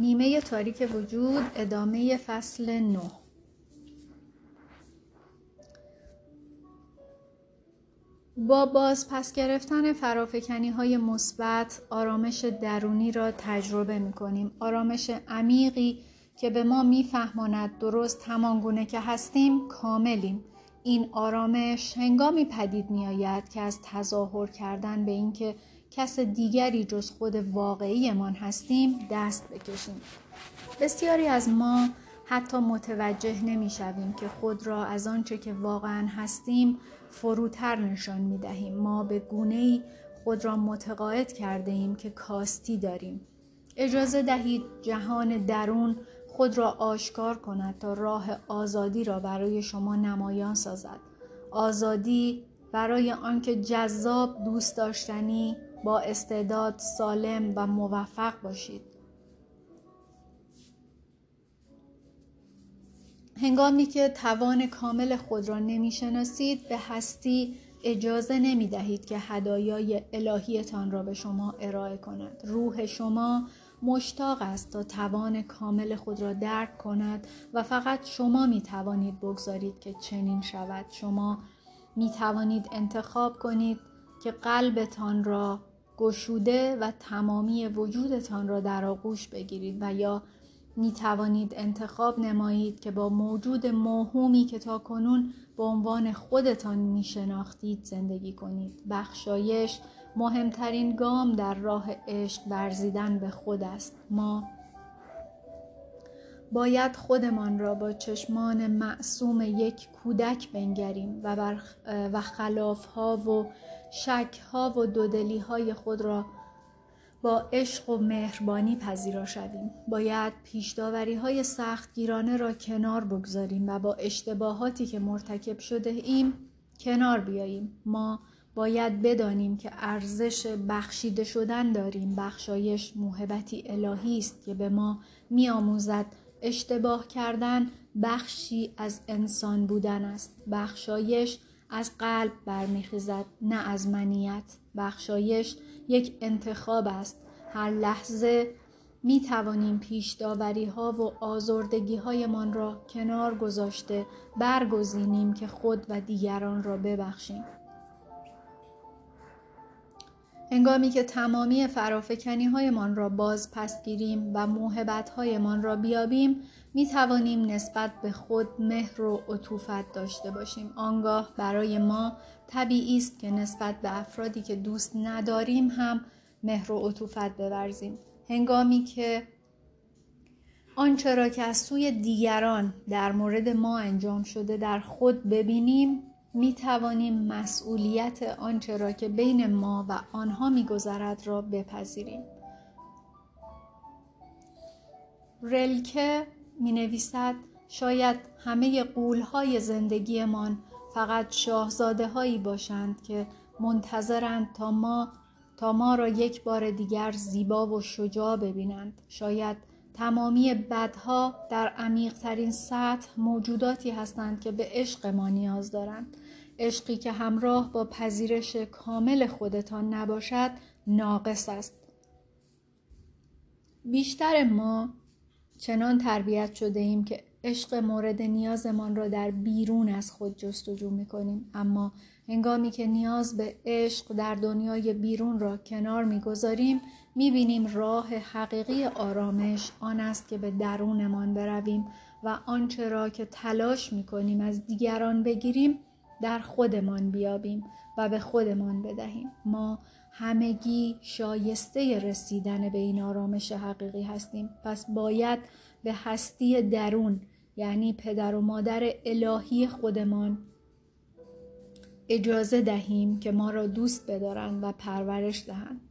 نیمه تاریک وجود ادامه فصل نه با باز پس گرفتن فرافکنی های مثبت آرامش درونی را تجربه می کنیم. آرامش عمیقی که به ما میفهماند درست همان که هستیم کاملیم. این آرامش هنگامی پدید می آید که از تظاهر کردن به اینکه کس دیگری جز خود واقعیمان هستیم دست بکشیم. بسیاری از ما حتی متوجه نمی شویم که خود را از آنچه که واقعا هستیم فروتر نشان می دهیم. ما به گونه ای خود را متقاعد کرده ایم که کاستی داریم. اجازه دهید جهان درون خود را آشکار کند تا راه آزادی را برای شما نمایان سازد. آزادی برای آنکه جذاب دوست داشتنی با استعداد سالم و موفق باشید. هنگامی که توان کامل خود را نمی‌شناسید به هستی اجازه نمی دهید که هدایای الهیتان را به شما ارائه کند. روح شما مشتاق است تا توان کامل خود را درک کند و فقط شما می توانید بگذارید که چنین شود. شما می توانید انتخاب کنید که قلبتان را گشوده و تمامی وجودتان را در آغوش بگیرید و یا می توانید انتخاب نمایید که با موجود موهومی که تا کنون به عنوان خودتان می شناختید زندگی کنید. بخشایش مهمترین گام در راه عشق ورزیدن به خود است. ما باید خودمان را با چشمان معصوم یک کودک بنگریم و, بر و خلافها و شکها و دودلی های خود را با عشق و مهربانی پذیرا شویم. باید پیشداوری های سخت گیرانه را کنار بگذاریم و با اشتباهاتی که مرتکب شده ایم کنار بیاییم. ما باید بدانیم که ارزش بخشیده شدن داریم. بخشایش موهبتی الهی است که به ما میآموزد اشتباه کردن بخشی از انسان بودن است. بخشایش از قلب برمیخیزد نه از منیت. بخشایش یک انتخاب است. هر لحظه می توانیم پیش داوری ها و آزردگی هایمان را کنار گذاشته برگزینیم که خود و دیگران را ببخشیم. هنگامی که تمامی فرافکنی هایمان را باز پس گیریم و موهبت هایمان را بیابیم می توانیم نسبت به خود مهر و عطوفت داشته باشیم. آنگاه برای ما طبیعی است که نسبت به افرادی که دوست نداریم هم مهر و عطوفت بورزیم. هنگامی که آنچه را که از سوی دیگران در مورد ما انجام شده در خود ببینیم می توانیم مسئولیت آنچه را که بین ما و آنها میگذرد را بپذیریم. رلکه می نویسد شاید همه قولهای زندگیمان فقط شاهزاده هایی باشند که منتظرند تا ما تا ما را یک بار دیگر زیبا و شجاع ببینند. شاید تمامی بدها در عمیقترین سطح موجوداتی هستند که به عشق ما نیاز دارند. عشقی که همراه با پذیرش کامل خودتان نباشد ناقص است. بیشتر ما چنان تربیت شده ایم که عشق مورد نیازمان را در بیرون از خود جستجو می کنیم اما هنگامی که نیاز به عشق در دنیای بیرون را کنار می‌گذاریم می‌بینیم راه حقیقی آرامش آن است که به درونمان برویم و آنچه را که تلاش می‌کنیم از دیگران بگیریم در خودمان بیابیم و به خودمان بدهیم. ما همگی شایسته رسیدن به این آرامش حقیقی هستیم. پس باید به هستی درون یعنی پدر و مادر الهی خودمان اجازه دهیم که ما را دوست بدارند و پرورش دهند.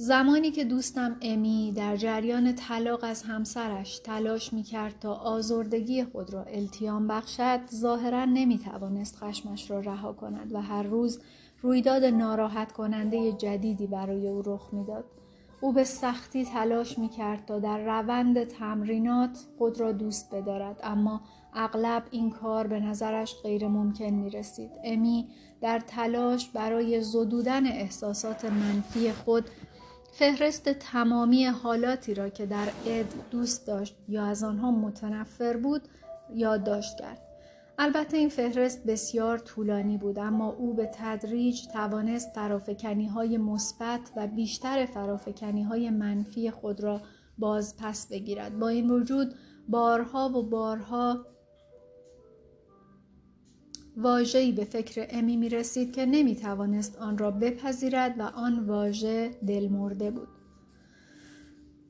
زمانی که دوستم امی در جریان طلاق از همسرش تلاش می کرد تا آزردگی خود را التیام بخشد ظاهرا نمی توانست خشمش را رها کند و هر روز رویداد ناراحت کننده جدیدی برای او رخ می‌داد. او به سختی تلاش می کرد تا در روند تمرینات خود را دوست بدارد اما اغلب این کار به نظرش غیر ممکن می رسید. امی در تلاش برای زدودن احساسات منفی خود فهرست تمامی حالاتی را که در اد دوست داشت یا از آنها متنفر بود یادداشت کرد. البته این فهرست بسیار طولانی بود اما او به تدریج توانست فرافکنی های مثبت و بیشتر فرافکنی های منفی خود را باز پس بگیرد. با این وجود بارها و بارها واژه‌ای به فکر امی می رسید که نمی توانست آن را بپذیرد و آن واژه دلمرده بود.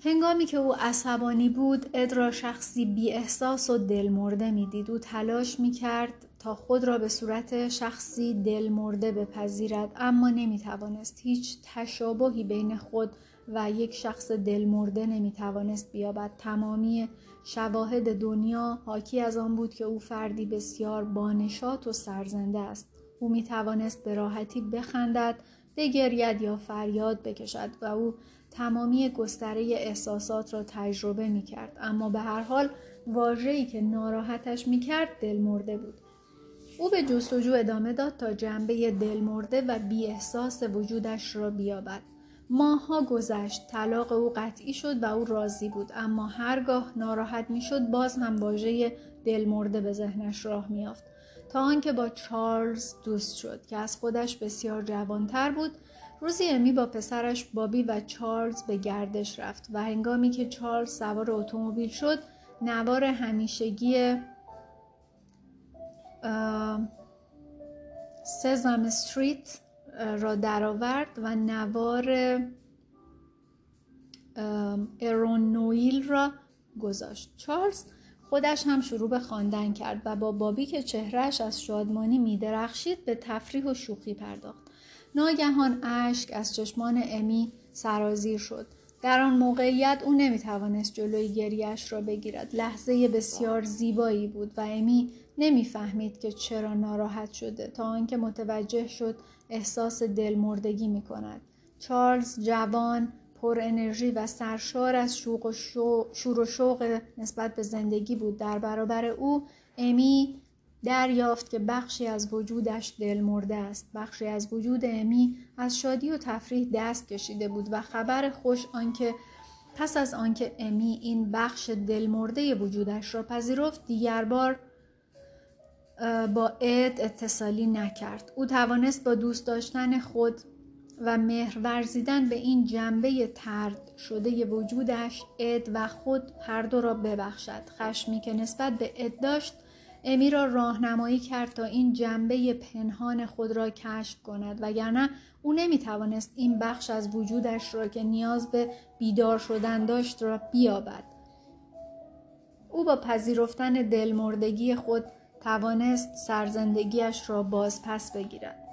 هنگامی که او عصبانی بود اد را شخصی بی احساس و دلمرده می دید. او تلاش می کرد تا خود را به صورت شخصی دلمرده بپذیرد اما نمی توانست هیچ تشابهی بین خود و یک شخص دلمرده نمی توانست بیابد. تمامی شواهد دنیا حاکی از آن بود که او فردی بسیار بانشات و سرزنده است. او می توانست به راحتی بخندد بگرید یا فریاد بکشد و او تمامی گستره احساسات را تجربه می کرد اما به هر حال واژه‌ای که ناراحتش می کرد دلمرده بود. او به جستجو ادامه داد تا جنبه دلمرده و بی احساس وجودش را بیابد. ماهها گذشت طلاق او قطعی شد و او راضی بود اما هرگاه ناراحت می‌شد باز هم واژه دلمرده به ذهنش راه میافت تا آنکه با چارلز دوست شد که از خودش بسیار جوانتر بود روزی امی با پسرش بابی و چارلز به گردش رفت و هنگامی که چارلز سوار اتومبیل شد نوار همیشگی سزم استریت را درآورد و نوار نویل را گذاشت. چارلز خودش هم شروع به خواندن کرد و با بابی که چهرهش از شادمانی میدرخشید به تفریح و شوخی پرداخت. ناگهان اشک از چشمان امی سرازیر شد. در آن موقعیت او نمی‌توانست جلوی گریش را بگیرد. لحظه بسیار زیبایی بود و امی نمی‌فهمید که چرا ناراحت شده تا آنکه متوجه شد احساس دلمردگی می کند. چارلز جوان پر انرژی و سرشار از شوق و شور و شوق نسبت به زندگی بود در برابر او امی دریافت که بخشی از وجودش دلمرده است بخشی از وجود امی از شادی و تفریح دست کشیده بود و خبر خوش آنکه پس از آنکه امی این بخش دلمرده وجودش را پذیرفت دیگر بار با اد اتصالی نکرد. او توانست با دوست داشتن خود و مهر ورزیدن به این جنبه ترد شده وجودش اد و خود هر دو را ببخشد. خشمی که نسبت به اد داشت امی را راهنمایی کرد تا این جنبه پنهان خود را کشف کند. وگرنه او نمی توانست این بخش از وجودش را که نیاز به بیدار شدن داشت را بیابد. او با پذیرفتن دلمردگی خود توانست سرزندگیش را باز پس بگیرد.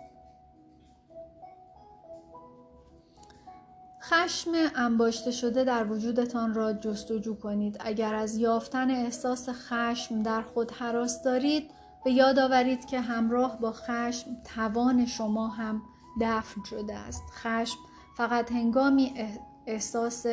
خشم انباشته شده در وجودتان را جستجو کنید. اگر از یافتن احساس خشم در خود حراس دارید، به یاد آورید که همراه با خشم توان شما هم دفن شده است. خشم فقط هنگامی احساس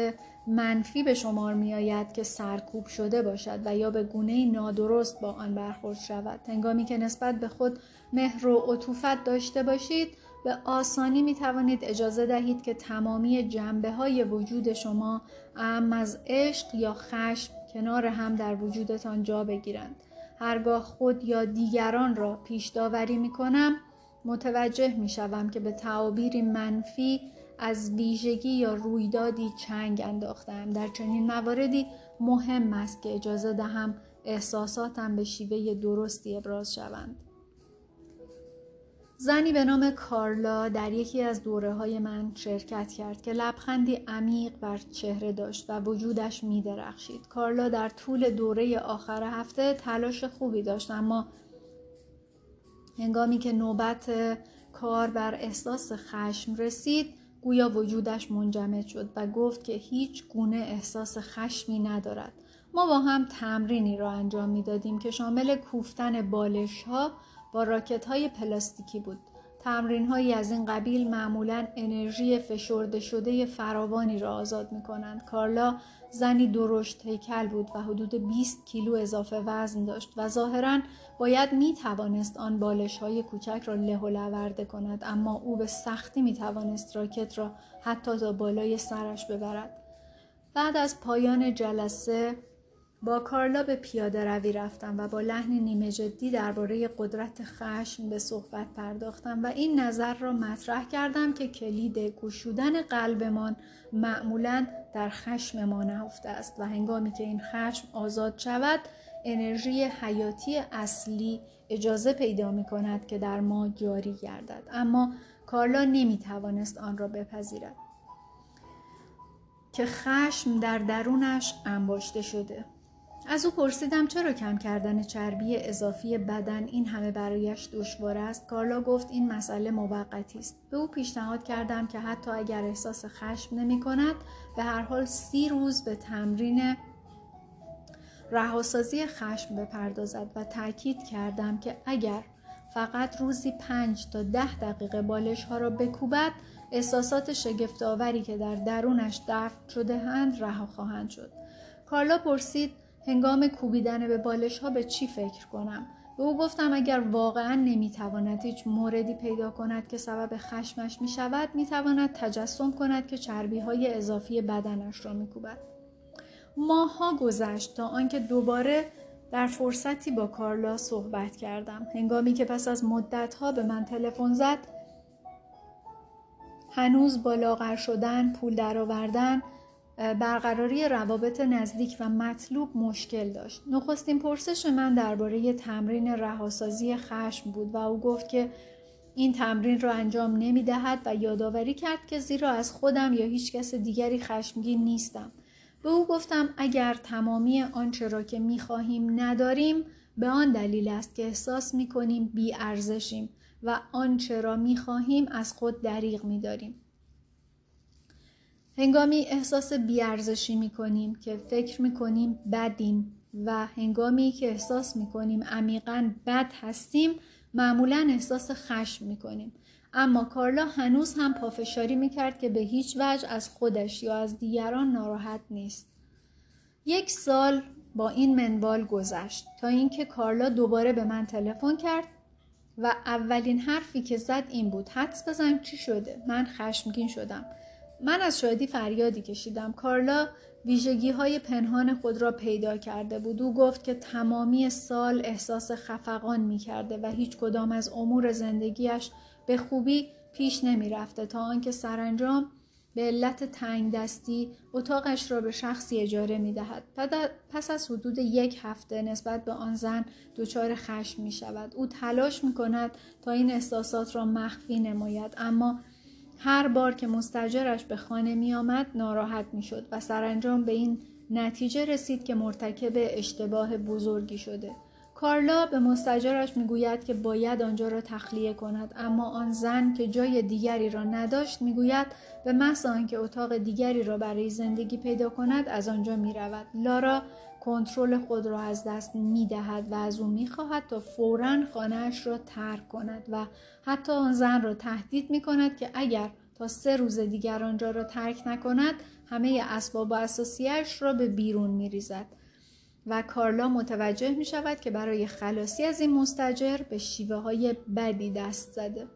منفی به شمار می آید که سرکوب شده باشد و یا به گونه نادرست با آن برخورد شود. هنگامی که نسبت به خود مهر و عطوفت داشته باشید به آسانی می توانید اجازه دهید که تمامی جنبه های وجود شما ام از عشق یا خشم کنار هم در وجودتان جا بگیرند. هرگاه خود یا دیگران را پیش داوری می کنم متوجه می شوم که به تعابیری منفی از ویژگی یا رویدادی چنگ انداختم در چنین مواردی مهم است که اجازه دهم احساساتم به شیوه درستی ابراز شوند زنی به نام کارلا در یکی از دوره های من شرکت کرد که لبخندی عمیق بر چهره داشت و وجودش می درخشید. کارلا در طول دوره آخر هفته تلاش خوبی داشت اما هنگامی که نوبت کار بر احساس خشم رسید گویا وجودش منجمد شد و گفت که هیچ گونه احساس خشمی ندارد. ما با هم تمرینی را انجام می دادیم که شامل کوفتن بالش ها با راکت های پلاستیکی بود. تمرین هایی از این قبیل معمولا انرژی فشرده شده فراوانی را آزاد می کنند. کارلا زنی درشت هیکل بود و حدود 20 کیلو اضافه وزن داشت و ظاهرا باید می توانست آن بالش های کوچک را له و کند اما او به سختی می توانست راکت را حتی تا بالای سرش ببرد. بعد از پایان جلسه با کارلا به پیاده روی رفتم و با لحنی نیمه جدی درباره قدرت خشم به صحبت پرداختم و این نظر را مطرح کردم که کلید گشودن قلبمان معمولا در خشم ما نهفته است و هنگامی که این خشم آزاد شود انرژی حیاتی اصلی اجازه پیدا می کند که در ما جاری گردد. اما کارلا نمی توانست آن را بپذیرد که خشم در درونش انباشته شده. از او پرسیدم چرا کم کردن چربی اضافی بدن این همه برایش دشوار است؟ کارلا گفت این مسئله موقتی است. به او پیشنهاد کردم که حتی اگر احساس خشم نمی کند به هر حال سی روز به تمرین رهاسازی خشم بپردازد و تاکید کردم که اگر فقط روزی پنج تا ده دقیقه بالش ها را بکوبد احساسات شگفتآوری که در درونش دفن شده هند رها خواهند شد. کارلا پرسید هنگام کوبیدن به بالش ها به چی فکر کنم به او گفتم اگر واقعا نمی‌تواند هیچ موردی پیدا کند که سبب خشمش می شود می تواند تجسم کند که چربی های اضافی بدنش را می کوبد. ماها گذشت تا آنکه دوباره در فرصتی با کارلا صحبت کردم هنگامی که پس از مدت ها به من تلفن زد هنوز با لاغر شدن پول درآوردن برقراری روابط نزدیک و مطلوب مشکل داشت. نخستین پرسش من درباره تمرین رهاسازی خشم بود و او گفت که این تمرین را انجام نمی دهد و یادآوری کرد که زیرا از خودم یا هیچ کس دیگری خشمگین نیستم. به او گفتم اگر تمامی آنچه را که می خواهیم نداریم به آن دلیل است که احساس می کنیم بی ارزشیم و آنچه را می خواهیم از خود دریغ می داریم. هنگامی احساس بیارزشی می کنیم که فکر می کنیم بدیم و هنگامی که احساس می کنیم عمیقا بد هستیم معمولا احساس خشم می کنیم. اما کارلا هنوز هم پافشاری می کرد که به هیچ وجه از خودش یا از دیگران ناراحت نیست. یک سال با این منوال گذشت تا اینکه کارلا دوباره به من تلفن کرد و اولین حرفی که زد این بود حدس بزن چی شده من خشمگین شدم من از شادی فریادی کشیدم کارلا ویژگی های پنهان خود را پیدا کرده بود او گفت که تمامی سال احساس خفقان می کرده و هیچ کدام از امور زندگیش به خوبی پیش نمی رفته تا آنکه سرانجام به علت تنگ دستی اتاقش را به شخصی اجاره می دهد. پس از حدود یک هفته نسبت به آن زن دچار خشم می شود. او تلاش می کند تا این احساسات را مخفی نماید اما هر بار که مستجرش به خانه می آمد ناراحت می شد و سرانجام به این نتیجه رسید که مرتکب اشتباه بزرگی شده. کارلا به مستجرش می‌گوید که باید آنجا را تخلیه کند اما آن زن که جای دیگری را نداشت می‌گوید به محض آنکه اتاق دیگری را برای زندگی پیدا کند از آنجا می رود. لارا کنترل خود را از دست می دهد و از او می خواهد تا فورا خانهاش را ترک کند و حتی آن زن را تهدید می کند که اگر تا سه روز دیگر آنجا را ترک نکند همه اسباب و اساسیش را به بیرون می ریزد. و کارلا متوجه می شود که برای خلاصی از این مستجر به شیوه های بدی دست زده.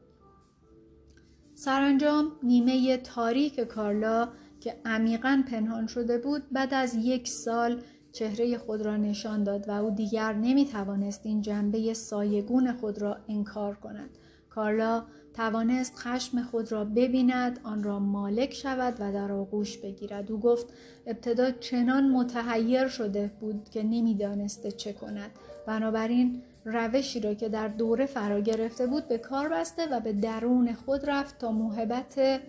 سرانجام نیمه تاریک کارلا که عمیقا پنهان شده بود بعد از یک سال چهره خود را نشان داد و او دیگر نمی توانست این جنبه سایگون خود را انکار کند. کارلا توانست خشم خود را ببیند آن را مالک شود و در آغوش بگیرد. او گفت ابتدا چنان متحیر شده بود که نمی‌دانسته چه کند. بنابراین روشی را که در دوره فرا گرفته بود به کار بسته و به درون خود رفت تا موهبت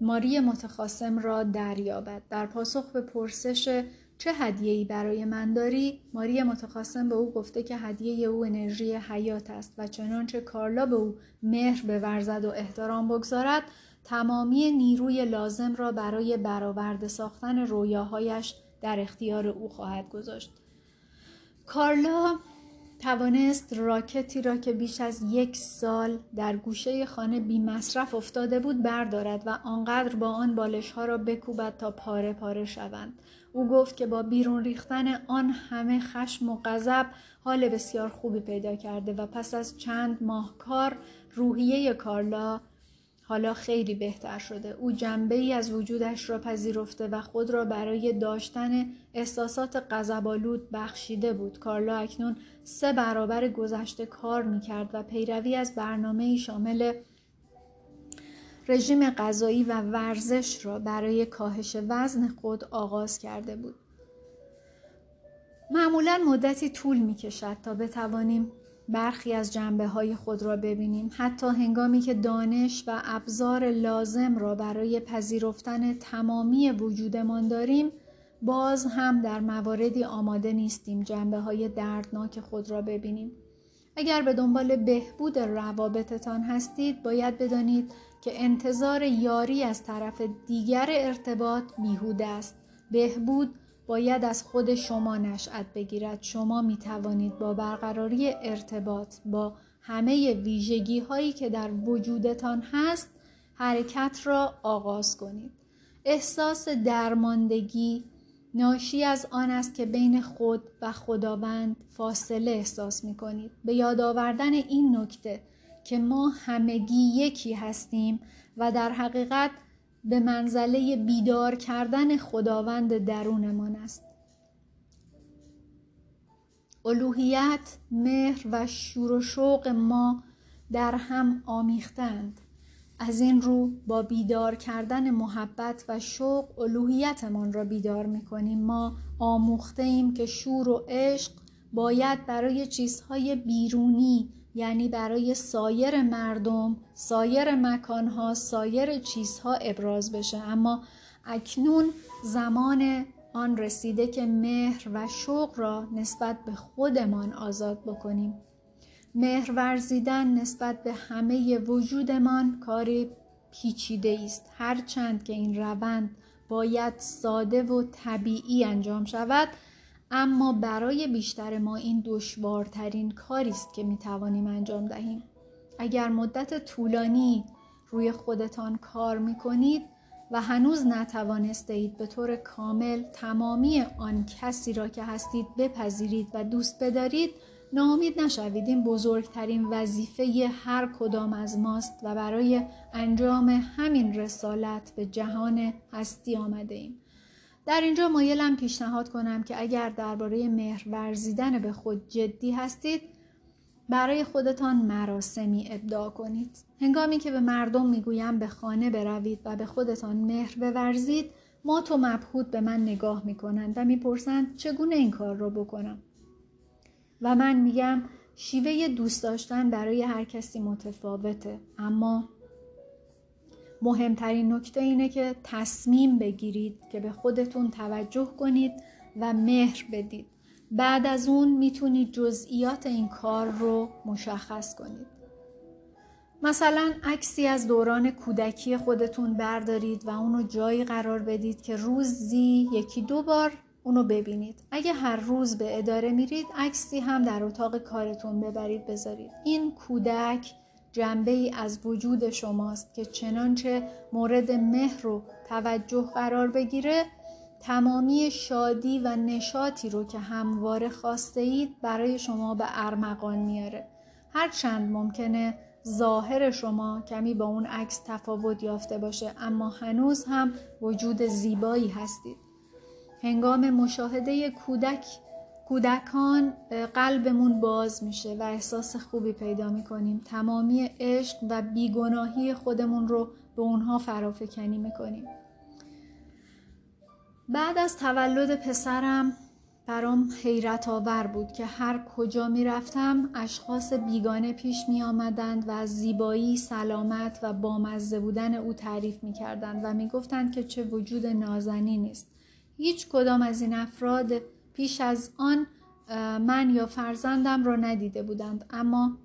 ماری متخاسم را دریابد. در پاسخ به پرسش چه ای برای من داری؟ ماری متخاصم به او گفته که هدیه او انرژی حیات است و چنانچه کارلا به او مهر بورزد و احترام بگذارد تمامی نیروی لازم را برای برآورده ساختن رویاهایش در اختیار او خواهد گذاشت. کارلا توانست راکتی را که بیش از یک سال در گوشه خانه بی مصرف افتاده بود بردارد و آنقدر با آن بالش ها را بکوبد تا پاره پاره شوند. او گفت که با بیرون ریختن آن همه خشم و غضب حال بسیار خوبی پیدا کرده و پس از چند ماه کار روحیه کارلا حالا خیلی بهتر شده. او جنبه ای از وجودش را پذیرفته و خود را برای داشتن احساسات غضبآلود بخشیده بود. کارلا اکنون سه برابر گذشته کار می‌کرد و پیروی از برنامه شامل رژیم غذایی و ورزش را برای کاهش وزن خود آغاز کرده بود. معمولا مدتی طول می کشد تا بتوانیم برخی از جنبه های خود را ببینیم. حتی هنگامی که دانش و ابزار لازم را برای پذیرفتن تمامی وجودمان داریم باز هم در مواردی آماده نیستیم جنبه های دردناک خود را ببینیم. اگر به دنبال بهبود روابطتان هستید باید بدانید که انتظار یاری از طرف دیگر ارتباط بیهوده است. بهبود باید از خود شما نشأت بگیرد. شما می توانید با برقراری ارتباط با همه ویژگی هایی که در وجودتان هست حرکت را آغاز کنید. احساس درماندگی ناشی از آن است که بین خود و خداوند فاصله احساس می کنید به یاد آوردن این نکته که ما همگی یکی hastیم و در حقیقت به منزله بیدار کردن خداوند درونمان است. الوهیت مهر و شور و شوق ما در هم آمیختند. از این رو با بیدار کردن محبت و شوق الوهیتمان را بیدار می کنیم ما آموخته ایم که شور و عشق باید برای چیزهای بیرونی یعنی برای سایر مردم سایر مکانها سایر چیزها ابراز بشه. اما اکنون زمان آن رسیده که مهر و شوق را نسبت به خودمان آزاد بکنیم. مهر ورزیدن نسبت به همه وجودمان کاری پیچیده است. هرچند که این روند باید ساده و طبیعی انجام شود اما برای بیشتر ما این دشوارترین کاری است که می توانیم انجام دهیم اگر مدت طولانی روی خودتان کار می کنید و هنوز نتوانسته اید به طور کامل تمامی آن کسی را که هستید بپذیرید و دوست بدارید ناامید نشوید این بزرگترین وظیفه هر کدام از ماست و برای انجام همین رسالت به جهان هستی آمده ایم. در اینجا مایلم پیشنهاد کنم که اگر درباره مهر ورزیدن به خود جدی هستید برای خودتان مراسمی ابداع کنید. هنگامی که به مردم می‌گویم به خانه بروید و به خودتان مهر بورزید ما تو مبهود به من نگاه می‌کنند و می‌پرسند چگونه این کار را بکنم. و من میگم شیوه دوست داشتن برای هر کسی متفاوته اما مهمترین نکته اینه که تصمیم بگیرید که به خودتون توجه کنید و مهر بدید. بعد از اون می‌تونید جزئیات این کار رو مشخص کنید. مثلا عکسی از دوران کودکی خودتون بردارید و اونو جایی قرار بدید که روزی یکی دو بار اونو ببینید. اگه هر روز به اداره میرید عکسی هم در اتاق کارتون ببرید بذارید. این کودک جنبه ای از وجود شماست که چنانچه مورد مهر و توجه قرار بگیره تمامی شادی و نشاطی رو که همواره خواسته اید برای شما به ارمغان میاره. هرچند ممکنه ظاهر شما کمی با اون عکس تفاوت یافته باشه اما هنوز هم وجود زیبایی هستید. هنگام مشاهده کودک کودکان قلبمون باز میشه و احساس خوبی پیدا می‌کنیم تمامی عشق و بیگناهی خودمون رو به اونها فرافکنی می‌کنیم بعد از تولد پسرم برام حیرت آور بود که هر کجا می رفتم اشخاص بیگانه پیش می آمدند و از زیبایی، سلامت و بامزه بودن او تعریف می کردند و می گفتند که چه وجود نازنی نیست. هیچ کدام از این افراد پیش از آن من یا فرزندم را ندیده بودند اما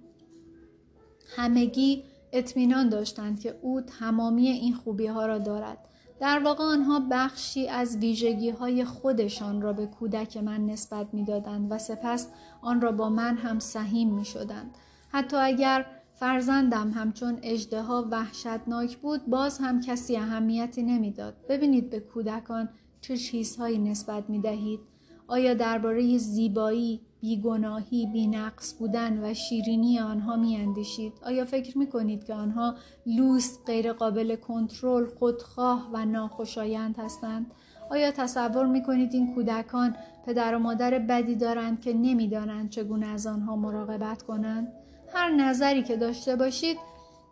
همگی اطمینان داشتند که او تمامی این خوبی ها را دارد در واقع آنها بخشی از ویژگی های خودشان را به کودک من نسبت می‌دادند و سپس آن را با من هم سهیم می شدند. حتی اگر فرزندم همچون اجدها وحشتناک بود باز هم کسی اهمیتی نمی‌داد. ببینید به کودکان چه چیزهایی نسبت می دهید. آیا درباره زیبایی، بیگناهی، بینقص بودن و شیرینی آنها می اندیشید؟ آیا فکر می کنید که آنها لوس، غیرقابل کنترل، خودخواه و ناخوشایند هستند؟ آیا تصور می کنید این کودکان پدر و مادر بدی دارند که نمی‌دانند چگونه از آنها مراقبت کنند؟ هر نظری که داشته باشید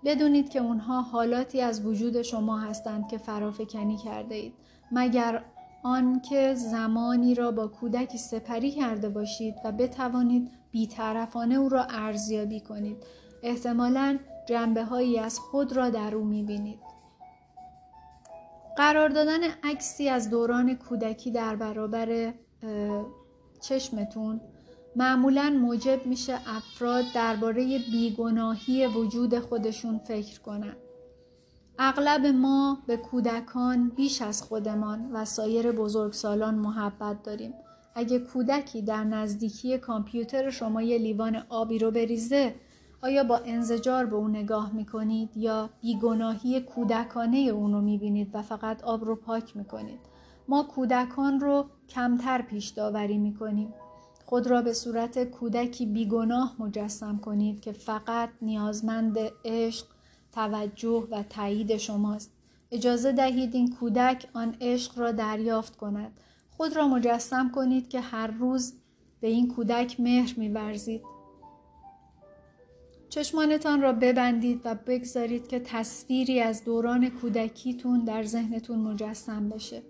بدونید که اونها حالاتی از وجود شما هستند که فرافکنی کرده اید. مگر آنکه زمانی را با کودکی سپری کرده باشید و بتوانید بیطرفانه او را ارزیابی کنید. احتمالا جنبه هایی از خود را در او می‌بینید. قرار دادن عکسی از دوران کودکی در برابر چشمتون معمولا موجب میشه افراد درباره بیگناهی وجود خودشون فکر کنند. اغلب ما به کودکان بیش از خودمان و سایر بزرگسالان محبت داریم. اگه کودکی در نزدیکی کامپیوتر شما یه لیوان آبی رو بریزه آیا با انزجار به اون نگاه می‌کنید یا بیگناهی کودکانه اون رو می‌بینید و فقط آب رو پاک می‌کنید ما کودکان رو کمتر پیش داوری می‌کنیم خود را به صورت کودکی بیگناه مجسم کنید که فقط نیازمند عشق توجه و تایید شماست. اجازه دهید این کودک آن عشق را دریافت کند. خود را مجسم کنید که هر روز به این کودک مهر میورزید. چشمانتان را ببندید و بگذارید که تصویری از دوران کودکیتون در ذهنتون مجسم بشه.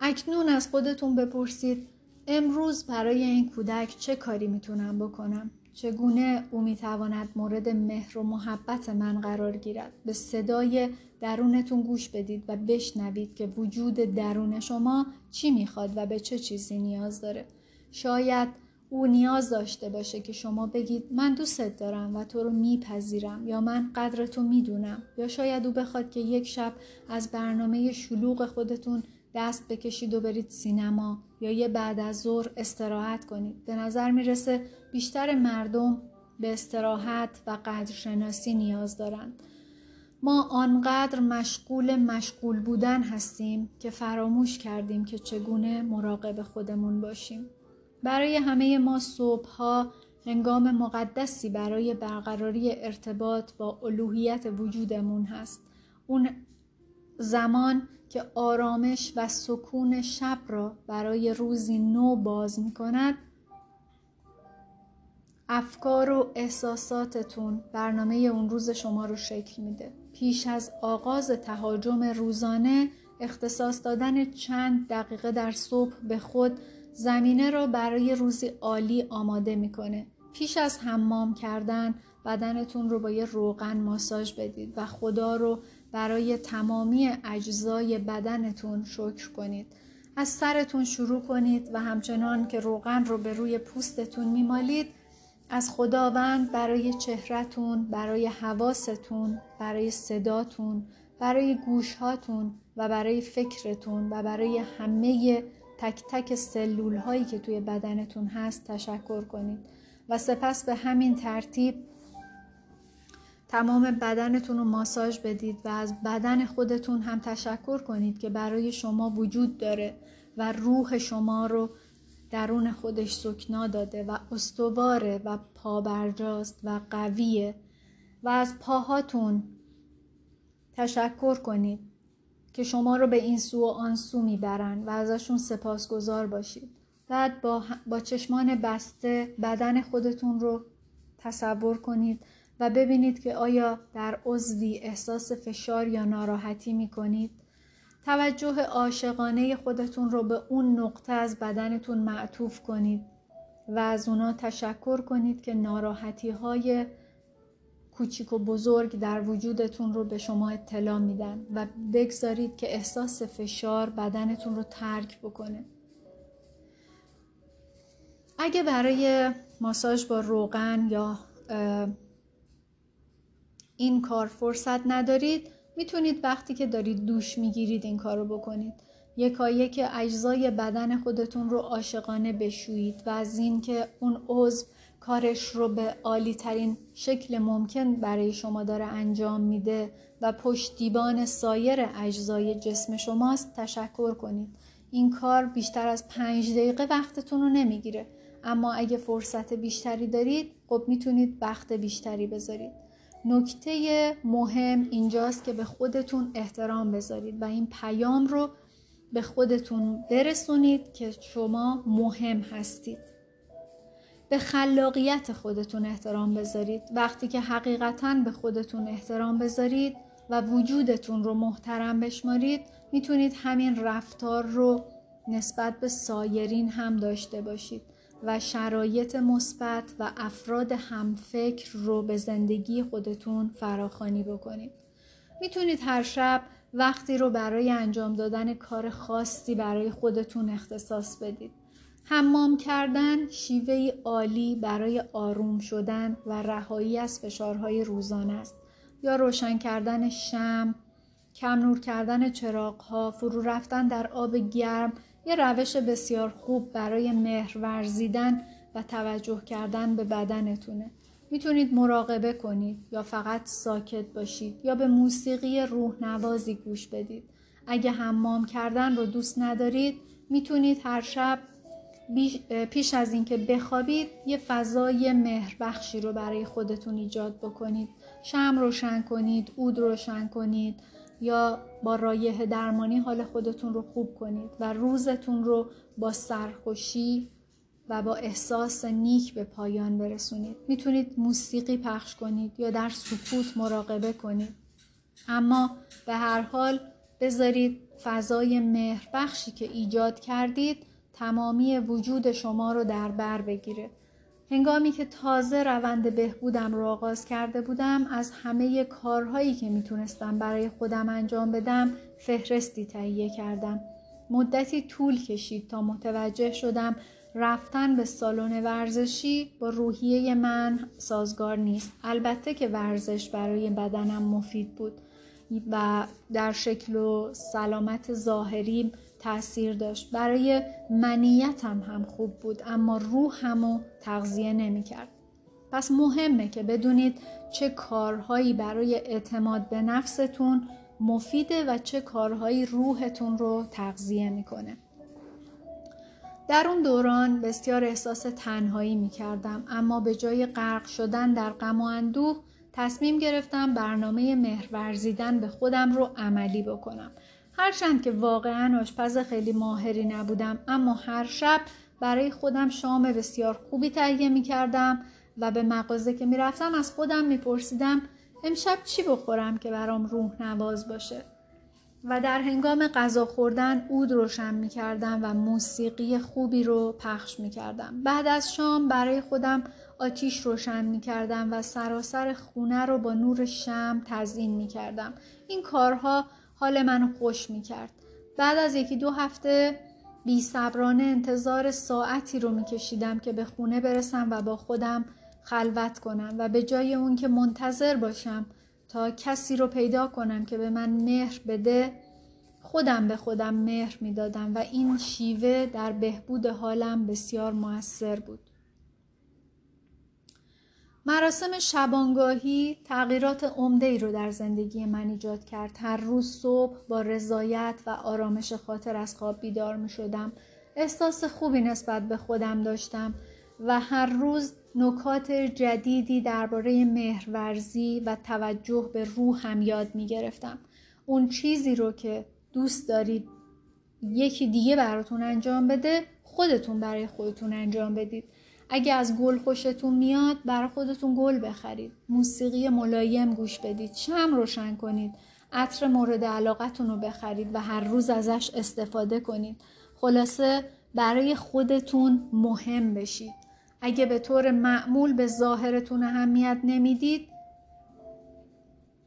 اکنون از خودتون بپرسید امروز برای این کودک چه کاری می‌تونم بکنم؟ چگونه او می‌تواند مورد مهر و محبت من قرار گیرد؟ به صدای درونتون گوش بدید و بشنوید که وجود درون شما چی می‌خواد و به چه چیزی نیاز داره. شاید او نیاز داشته باشه که شما بگید من دوستت دارم و تو رو میپذیرم یا من قدر تو می‌دونم. یا شاید او بخواد که یک شب از برنامه شلوغ خودتون دست بکشید و برید سینما یا یه بعد از ظهر استراحت کنید. به نظر می‌رسه بیشتر مردم به استراحت و قدرشناسی نیاز دارند. ما آنقدر مشغول مشغول بودن هستیم که فراموش کردیم که چگونه مراقب خودمون باشیم. برای همه ما صبحها هنگام مقدسی برای برقراری ارتباط با الوهیت وجودمون هست. اون زمان که آرامش و سکون شب را برای روزی نو باز می کند افکار و احساساتتون برنامه اون روز شما رو شکل میده. پیش از آغاز تهاجم روزانه اختصاص دادن چند دقیقه در صبح به خود زمینه را برای روزی عالی آماده می‌کنه. پیش از حمام کردن بدنتون رو با یه روغن ماساژ بدید و خدا رو برای تمامی اجزای بدنتون شکر کنید. از سرتون شروع کنید و همچنان که روغن رو به روی پوستتون میمالید از خداوند برای چهرتون، برای حواستون، برای صداتون، برای گوشهاتون و برای فکرتون و برای همه تک تک سلول هایی که توی بدنتون هست تشکر کنید. و سپس به همین ترتیب تمام بدنتون رو ماساژ بدید و از بدن خودتون هم تشکر کنید که برای شما وجود داره و روح شما رو درون خودش سکنا داده و استواره و پابرجاست و قویه و از پاهاتون تشکر کنید که شما رو به این سو و آن سو می‌برن و ازشون سپاسگزار باشید. بعد با, با چشمان بسته بدن خودتون رو تصور کنید و ببینید که آیا در عضوی احساس فشار یا ناراحتی می کنید. توجه عاشقانه خودتون رو به اون نقطه از بدنتون معطوف کنید و از اونا تشکر کنید که ناراحتی های کوچیک و بزرگ در وجودتون رو به شما اطلاع میدن و بگذارید که احساس فشار بدنتون رو ترک بکنه اگه برای ماساژ با روغن یا این کار فرصت ندارید می‌تونید وقتی که دارید دوش می‌گیرید این کارو بکنید. یکایی که اجزای بدن خودتون رو عاشقانه بشویید و از این که اون عضو کارش رو به عالی ترین شکل ممکن برای شما داره انجام میده و پشتیبان سایر اجزای جسم شماست تشکر کنید. این کار بیشتر از پنج دقیقه وقتتون رو نمی‌گیره. اما اگه فرصت بیشتری دارید خب می‌تونید وقت بیشتری بذارید. نکته مهم اینجاست که به خودتون احترام بذارید و این پیام رو به خودتون برسونید که شما مهم هستید. به خلاقیت خودتون احترام بذارید. وقتی که حقیقتا به خودتون احترام بذارید و وجودتون رو محترم بشمارید می‌تونید همین رفتار رو نسبت به سایرین هم داشته باشید. و شرایط مثبت و افراد همفکر رو به زندگی خودتون فراخانی بکنید. می‌تونید هر شب وقتی رو برای انجام دادن کار خاصی برای خودتون اختصاص بدید. حمام کردن شیوه عالی برای آروم شدن و رهایی از فشارهای روزانه است. یا روشن کردن شم کم نور کردن چراغ فرو رفتن در آب گرم یه روش بسیار خوب برای مهر ورزیدن و توجه کردن به بدنتونه. می‌تونید مراقبه کنید یا فقط ساکت باشید یا به موسیقی روح نوازی گوش بدید. اگه حمام کردن رو دوست ندارید می‌تونید هر شب پیش از اینکه بخوابید یه فضای مهربخشی رو برای خودتون ایجاد بکنید. شم روشن کنید اود روشن کنید. یا با رایه درمانی حال خودتون رو خوب کنید و روزتون رو با سرخوشی و با احساس نیک به پایان برسونید. می‌تونید موسیقی پخش کنید یا در سکوت مراقبه کنید. اما به هر حال بذارید فضای مهربخشی که ایجاد کردید تمامی وجود شما رو در بر بگیره. هنگامی که تازه روند بهبودم رو آغاز کرده بودم از همه کارهایی که می‌تونستم برای خودم انجام بدم فهرستی تهیه کردم. مدتی طول کشید تا متوجه شدم رفتن به سالن ورزشی با روحیه من سازگار نیست. البته که ورزش برای بدنم مفید بود و در شکل و سلامت ظاهری تاثیر داشت برای منیتم هم خوب بود اما روحمو تغذیه نمی کرد. پس مهمه که بدونید چه کارهایی برای اعتماد به نفستون مفیده و چه کارهایی روحتون رو تغذیه می‌کنه. در اون دوران بسیار احساس تنهایی می کردم اما به جای غرق شدن در غم و اندوه تصمیم گرفتم برنامه مهرورزیدن به خودم رو عملی بکنم هرچند که واقعا آشپز خیلی ماهری نبودم اما هر شب برای خودم شام بسیار خوبی تهیه می کردم و به مغازه که می رفتم از خودم می پرسیدم امشب چی بخورم که برام روح نواز باشه و در هنگام غذا خوردن اود روشن می کردم و موسیقی خوبی رو پخش می کردم. بعد از شام برای خودم آتیش روشن می کردم و سراسر خونه رو با نور شم تزین می کردم. این کارها حال منو خوش می کرد. بعد از یکی دو هفته بی صبرانه انتظار ساعتی رو می کشیدم که به خونه برسم و با خودم خلوت کنم و به جای اون که منتظر باشم تا کسی رو پیدا کنم که به من مهر بده خودم به خودم مهر می‌دادم و این شیوه در بهبود حالم بسیار موثر بود مراسم شبانگاهی تغییرات عمده ای رو در زندگی من ایجاد کرد. هر روز صبح با رضایت و آرامش خاطر از خواب بیدار می شدم. احساس خوبی نسبت به خودم داشتم و هر روز نکات جدیدی درباره مهرورزی و توجه به روحم یاد می گرفتم. اون چیزی رو که دوست دارید یکی دیگه براتون انجام بده خودتون برای خودتون انجام بدید. اگه از گل خوشتون میاد برای خودتون گل بخرید. موسیقی ملایم گوش بدید. شم روشن کنید. عطر مورد علاقتون رو بخرید و هر روز ازش استفاده کنید. خلاصه برای خودتون مهم بشید. اگه به طور معمول به ظاهرتون اهمیت نمی‌دید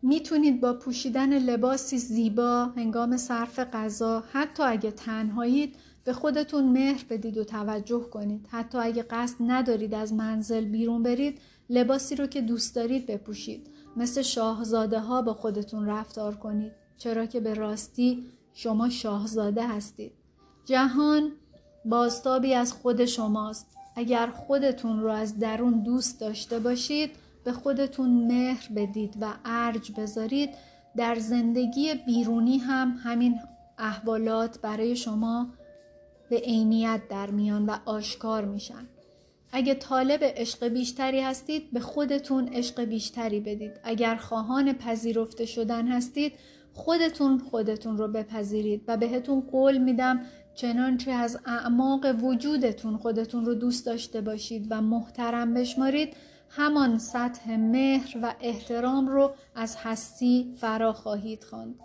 می‌تونید با پوشیدن لباسی زیبا هنگام صرف غذا حتی اگه تنهایید به خودتون مهر بدید و توجه کنید. حتی اگه قصد ندارید از منزل بیرون برید لباسی رو که دوست دارید بپوشید. مثل شاهزاده ها با خودتون رفتار کنید. چرا که به راستی شما شاهزاده هستید. جهان باستابی از خود شماست. اگر خودتون رو از درون دوست داشته باشید به خودتون مهر بدید و ارج بذارید. در زندگی بیرونی هم همین احوالات برای شما به عینیت در میان و آشکار میشن اگه طالب عشق بیشتری هستید به خودتون عشق بیشتری بدید اگر خواهان پذیرفته شدن هستید خودتون خودتون رو بپذیرید و بهتون قول میدم چنانچه از اعماق وجودتون خودتون رو دوست داشته باشید و محترم بشمارید همان سطح مهر و احترام رو از هستی فرا خواهید خواند.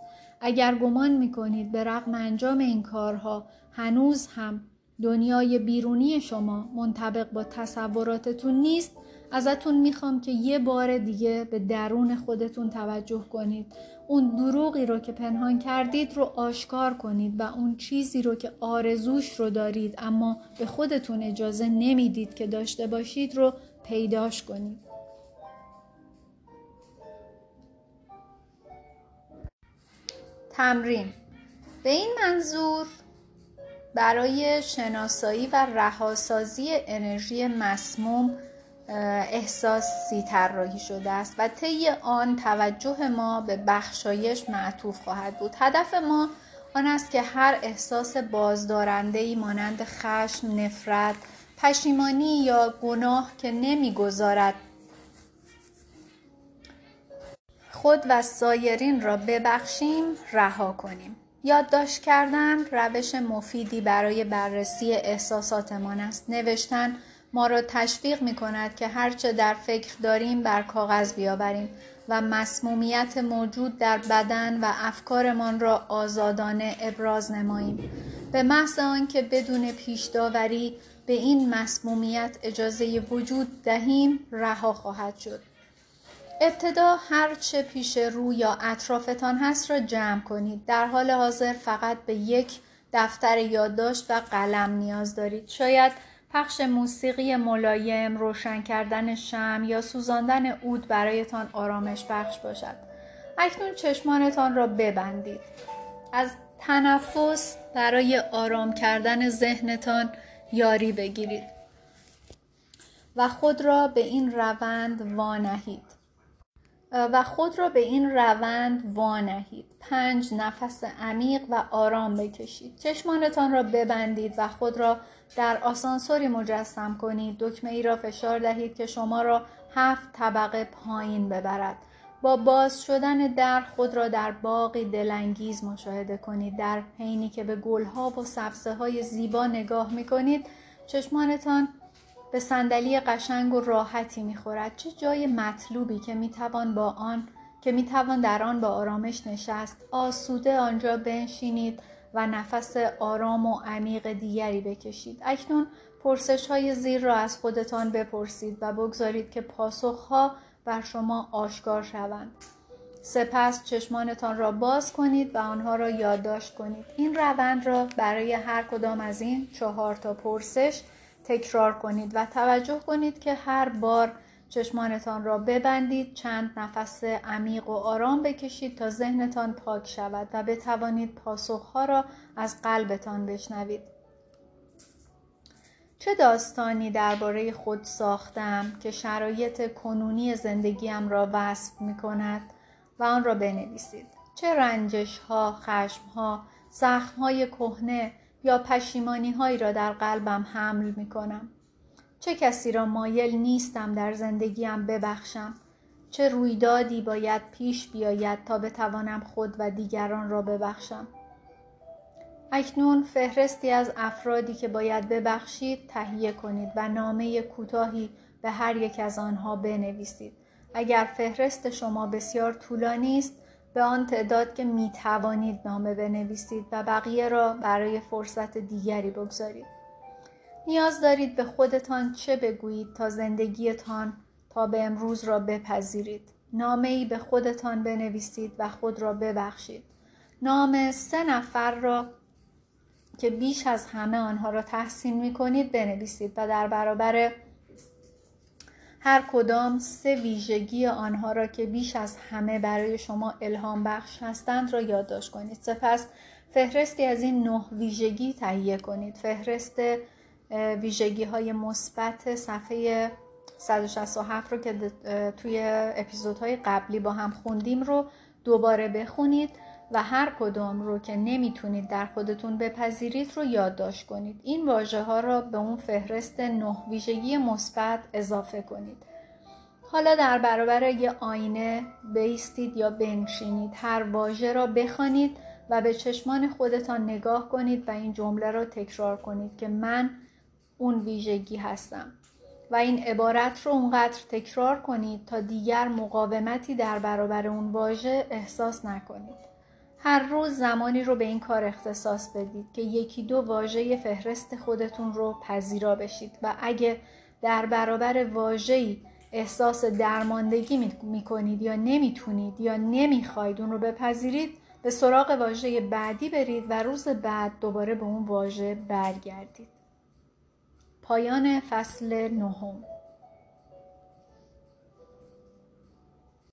اگر گمان می‌کنید به رغم انجام این کارها هنوز هم دنیای بیرونی شما منطبق با تصوراتتون نیست. ازتون می‌خوام که یه بار دیگه به درون خودتون توجه کنید. اون دروغی رو که پنهان کردید رو آشکار کنید و اون چیزی رو که آرزوش رو دارید اما به خودتون اجازه نمی‌دید که داشته باشید رو پیداش کنید. تمرین. به این منظور برای شناسایی و رهاسازی انرژی مسموم احساسی طراحی شده است و طی آن توجه ما به بخشایش معطوف خواهد بود. هدف ما آن است که هر احساس بازدارنده ای مانند خشم، نفرت، پشیمانی یا گناه که نمی‌گذارد خود و سایرین را ببخشیم رها کنیم. یادداشت کردن روش مفیدی برای بررسی احساساتمان است. نوشتن ما را تشویق می کند که هرچه در فکر داریم بر کاغذ بیاوریم و مسمومیت موجود در بدن و افکارمان را آزادانه ابراز نماییم. به محض آنکه بدون پیش داوری به این مسمومیت اجازه وجود دهیم رها خواهد شد. ابتدا هر چه پیش رو یا اطرافتان هست را جمع کنید. در حال حاضر فقط به یک دفتر یادداشت و قلم نیاز دارید. شاید پخش موسیقی ملایم روشن کردن شم یا سوزاندن اود برایتان آرامش بخش باشد. اکنون چشمانتان را ببندید. از تنفس برای آرام کردن ذهنتان یاری بگیرید و خود را به این روند وانهید. و خود را به این روند وانهید. پنج نفس عمیق و آرام بکشید. چشمانتان را ببندید و خود را در آسانسوری مجسم کنید. دکمه ای را فشار دهید که شما را هفت طبقه پایین ببرد. با باز شدن در خود را در باقی دلانگیز مشاهده کنید. در حینی که به گلها و سبزه های زیبا نگاه می کنید چشمانتان به صندلی قشنگ و راحتی می‌خورد. چه جای مطلوبی که می‌توان با آن که می‌توان در آن با آرامش نشست. آسوده آنجا بنشینید و نفس آرام و عمیق دیگری بکشید. اکنون پرسش های زیر را از خودتان بپرسید و بگذارید که پاسخها بر شما آشکار شوند. سپس چشمانتان را باز کنید و آنها را یادداشت کنید. این روند را برای هر کدام از این چهار تا پرسش تکرار کنید و توجه کنید که هر بار چشمانتان را ببندید چند نفس عمیق و آرام بکشید تا ذهنتان پاک شود و بتوانید پاسخها را از قلبتان بشنوید. چه داستانی درباره خود ساختم که شرایط کنونی زندگیم را وصف می کند و آن را بنویسید؟ چه رنجش ها، خشم ها، زخم های کهنه یا پشیمانی هایی را در قلبم حمل می کنم. چه کسی را مایل نیستم در زندگیم ببخشم. چه رویدادی باید پیش بیاید تا بتوانم خود و دیگران را ببخشم. اکنون فهرستی از افرادی که باید ببخشید تهیه کنید و نامه کوتاهی به هر یک از آنها بنویسید. اگر فهرست شما بسیار طولانی است به آن تعداد که می توانید نامه بنویسید و بقیه را برای فرصت دیگری بگذارید. نیاز دارید به خودتان چه بگویید تا زندگیتان تا به امروز را بپذیرید. نامه ای به خودتان بنویسید و خود را ببخشید. نام سه نفر را که بیش از همه آنها را تحسین می کنید بنویسید و در برابر هر کدام سه ویژگی آنها را که بیش از همه برای شما الهام بخش هستند را یادداشت کنید. سپس فهرستی از این نه ویژگی تهیه کنید. فهرست ویژگی های مثبت صفحه 167 رو که توی اپیزودهای قبلی با هم خوندیم رو دوباره بخونید. و هر کدام رو که نمی‌تونید در خودتون بپذیرید رو یادداشت کنید. این واژه ها را به اون فهرست نه ویژگی مثبت اضافه کنید. حالا در برابر یه آینه بیستید یا بنشینید. هر واژه را بخوانید و به چشمان خودتان نگاه کنید و این جمله را تکرار کنید که من اون ویژگی هستم. و این عبارت رو اونقدر تکرار کنید تا دیگر مقاومتی در برابر اون واژه احساس نکنید. هر روز زمانی رو به این کار اختصاص بدید که یکی دو واژه فهرست خودتون رو پذیرا بشید و اگه در برابر واژه‌ای احساس درماندگی می‌کنید یا نمی‌تونید یا نمی‌خواید اون رو بپذیرید به سراغ واژه بعدی برید و روز بعد دوباره به اون واژه برگردید. پایان فصل نهم.